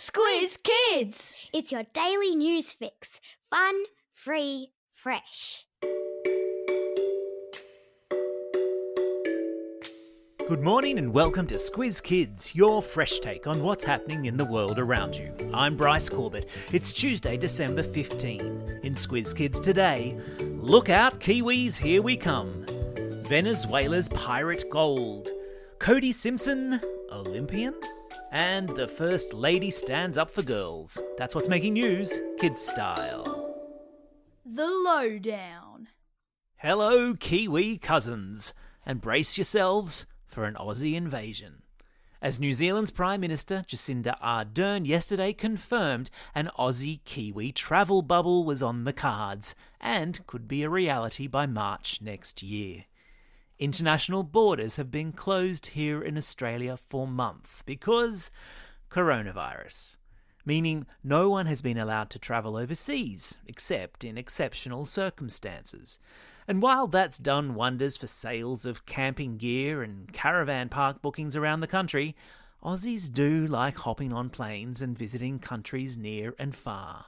Squiz Kids! It's your daily news fix. Fun, free, fresh. Good morning and welcome to Squiz Kids, your fresh take on what's happening in the world around you. I'm Bryce Corbett. It's Tuesday, December 15. In Squiz Kids today, look out, Kiwis, here we come. Venezuela's pirate gold. Cody Simpson, Olympian? And the First Lady stands up for girls. That's what's making news, kids style. The Lowdown. Hello, Kiwi cousins, and brace yourselves for an Aussie invasion. As New Zealand's Prime Minister Jacinda Ardern yesterday confirmed, an Aussie Kiwi travel bubble was on the cards and could be a reality by March next year. International borders have been closed here in Australia for months because coronavirus, meaning no one has been allowed to travel overseas except in exceptional circumstances. And while that's done wonders for sales of camping gear and caravan park bookings around the country, Aussies do like hopping on planes and visiting countries near and far.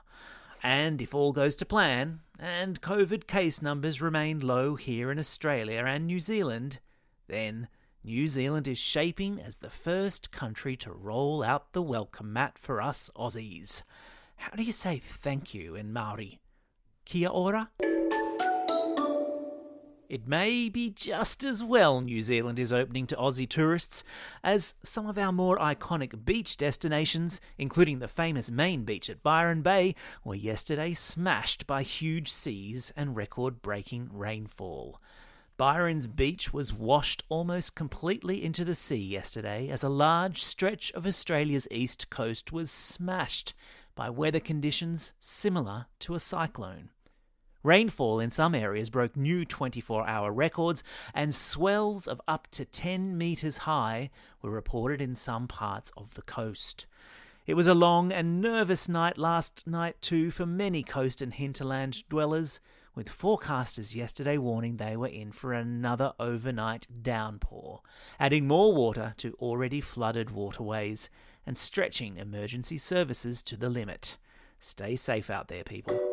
And if all goes to plan, and COVID case numbers remain low here in Australia and New Zealand, then New Zealand is shaping as the first country to roll out the welcome mat for us Aussies. How do you say thank you in Maori? Kia ora? It may be just as well New Zealand is opening to Aussie tourists as some of our more iconic beach destinations, including the famous main beach at Byron Bay, were yesterday smashed by huge seas and record breaking rainfall. Byron's beach was washed almost completely into the sea yesterday as a large stretch of Australia's east coast was smashed by weather conditions similar to a cyclone. Rainfall in some areas broke new 24 hour records, and swells of up to 10 metres high were reported in some parts of the coast. It was a long and nervous night last night, too, for many coast and hinterland dwellers, with forecasters yesterday warning they were in for another overnight downpour, adding more water to already flooded waterways and stretching emergency services to the limit. Stay safe out there, people.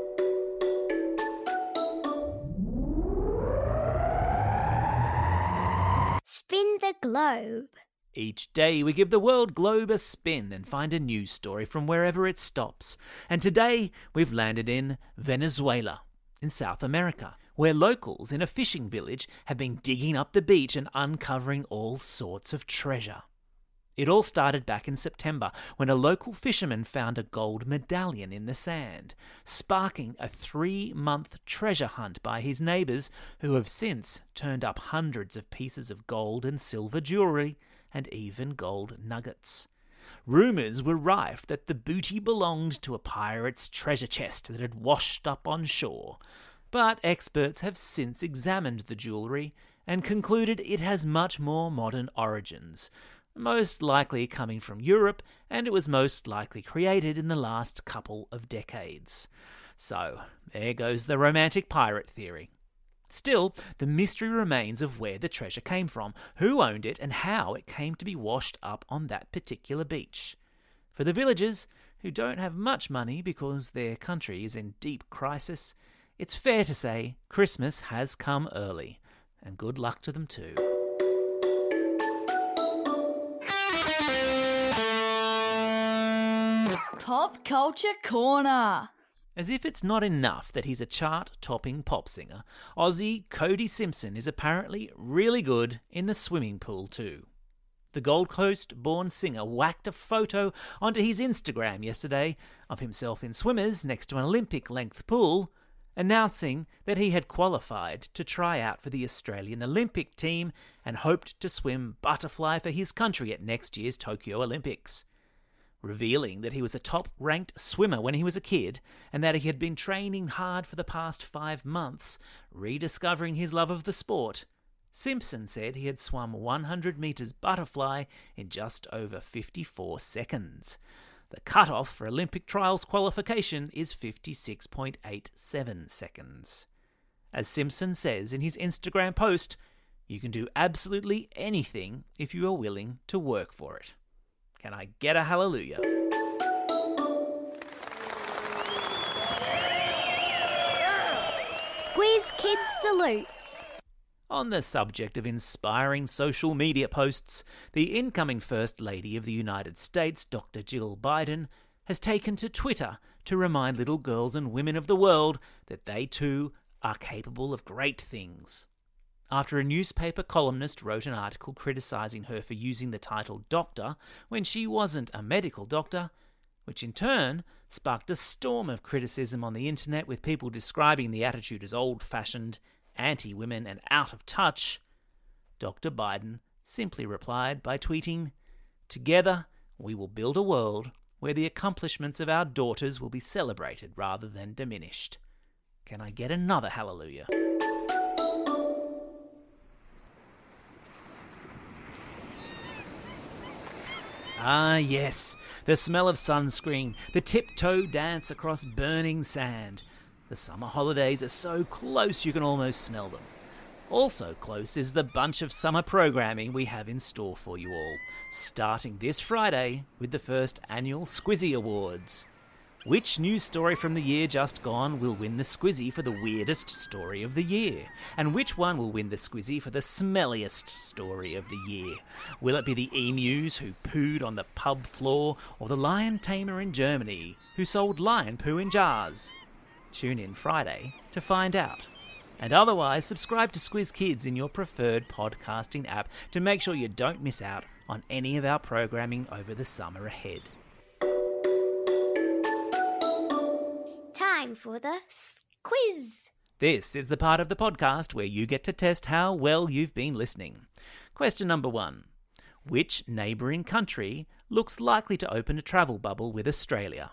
Globe. Each day we give the world globe a spin and find a news story from wherever it stops. And today we've landed in Venezuela, in South America, where locals in a fishing village have been digging up the beach and uncovering all sorts of treasure. It all started back in September when a local fisherman found a gold medallion in the sand, sparking a three month treasure hunt by his neighbours, who have since turned up hundreds of pieces of gold and silver jewellery and even gold nuggets. Rumours were rife that the booty belonged to a pirate's treasure chest that had washed up on shore, but experts have since examined the jewellery and concluded it has much more modern origins most likely coming from Europe, and it was most likely created in the last couple of decades. So, there goes the romantic pirate theory. Still, the mystery remains of where the treasure came from, who owned it, and how it came to be washed up on that particular beach. For the villagers, who don't have much money because their country is in deep crisis, it's fair to say Christmas has come early, and good luck to them too. Pop Culture Corner. As if it's not enough that he's a chart topping pop singer, Aussie Cody Simpson is apparently really good in the swimming pool too. The Gold Coast born singer whacked a photo onto his Instagram yesterday of himself in swimmers next to an Olympic length pool, announcing that he had qualified to try out for the Australian Olympic team and hoped to swim butterfly for his country at next year's Tokyo Olympics revealing that he was a top ranked swimmer when he was a kid and that he had been training hard for the past five months, rediscovering his love of the sport. Simpson said he had swum 100 metres butterfly in just over 54 seconds. The cutoff for Olympic trials qualification is 56.87 seconds. As Simpson says in his Instagram post, you can do absolutely anything if you are willing to work for it. Can I get a hallelujah? Squiz Kids salutes. On the subject of inspiring social media posts, the incoming First Lady of the United States, Dr. Jill Biden, has taken to Twitter to remind little girls and women of the world that they too are capable of great things. After a newspaper columnist wrote an article criticising her for using the title doctor when she wasn't a medical doctor, which in turn sparked a storm of criticism on the internet with people describing the attitude as old fashioned, anti women, and out of touch, Dr. Biden simply replied by tweeting, Together we will build a world where the accomplishments of our daughters will be celebrated rather than diminished. Can I get another hallelujah? Ah, yes, the smell of sunscreen, the tiptoe dance across burning sand. The summer holidays are so close you can almost smell them. Also close is the bunch of summer programming we have in store for you all, starting this Friday with the first annual Squizzy Awards. Which news story from the year just gone will win the Squizzy for the weirdest story of the year? And which one will win the Squizzy for the smelliest story of the year? Will it be the emus who pooed on the pub floor, or the lion tamer in Germany who sold lion poo in jars? Tune in Friday to find out. And otherwise, subscribe to Squiz Kids in your preferred podcasting app to make sure you don't miss out on any of our programming over the summer ahead. Time for the quiz. This is the part of the podcast where you get to test how well you've been listening. Question number one Which neighbouring country looks likely to open a travel bubble with Australia?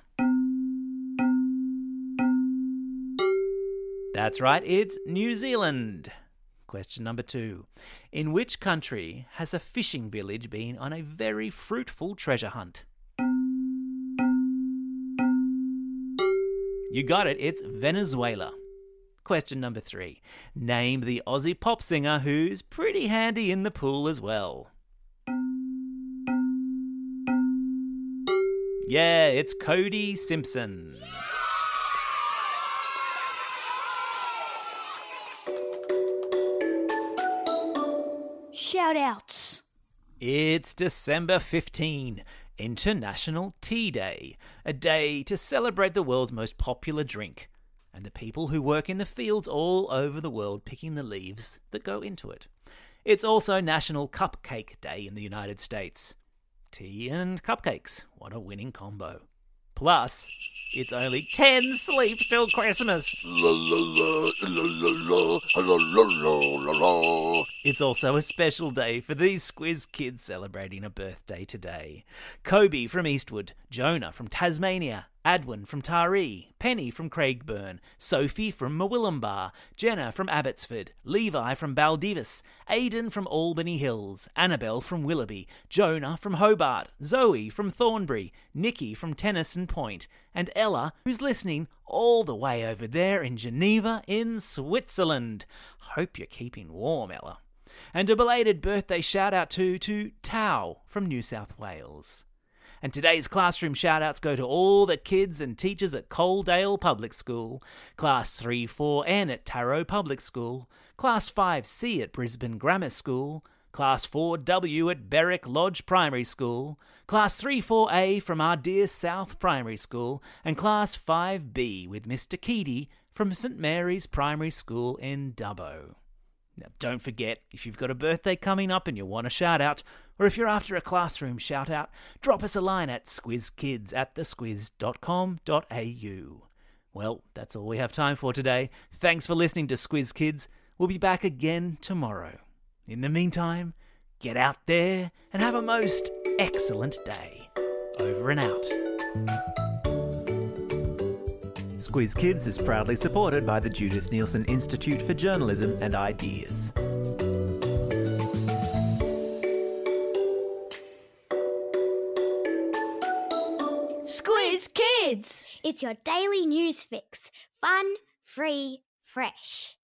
That's right, it's New Zealand. Question number two In which country has a fishing village been on a very fruitful treasure hunt? You got it, it's Venezuela. Question number three. Name the Aussie pop singer who's pretty handy in the pool as well. Yeah, it's Cody Simpson. Shout outs. It's December 15, International Tea Day, a day to celebrate the world's most popular drink and the people who work in the fields all over the world picking the leaves that go into it. It's also National Cupcake Day in the United States. Tea and cupcakes, what a winning combo. Plus, it's only 10 sleeps till Christmas. It's also a special day for these Squiz kids celebrating a birthday today. Kobe from Eastwood, Jonah from Tasmania, Adwin from Taree, Penny from Craigburn, Sophie from Murwillumbah, Jenna from Abbotsford, Levi from Baldivis, Aidan from Albany Hills, Annabelle from Willoughby, Jonah from Hobart, Zoe from Thornbury, Nikki from Tennyson Point, and Ella, who's listening all the way over there in Geneva in Switzerland. Hope you're keeping warm, Ella. And a belated birthday shout out to to Tau from New South Wales. And today's classroom shout-outs go to all the kids and teachers at Coaldale Public School, Class 3 4N at Taree Public School, Class 5C at Brisbane Grammar School, Class 4W at Berwick Lodge Primary School, Class 3 4A from Ardeer South Primary School, and Class 5B with Mr. Keedy from St Mary's Primary School in Dubbo. Now, don't forget, if you've got a birthday coming up and you want a shout out, or if you're after a classroom shout out, drop us a line at squizkids at thesquiz.com.au. Well, that's all we have time for today. Thanks for listening to Squiz Kids. We'll be back again tomorrow. In the meantime, get out there and have a most excellent day. Over and out. Squiz Kids is proudly supported by the Judith Neilson Institute for Journalism and Ideas. Squiz Kids. It's your daily news fix. Fun, free, fresh.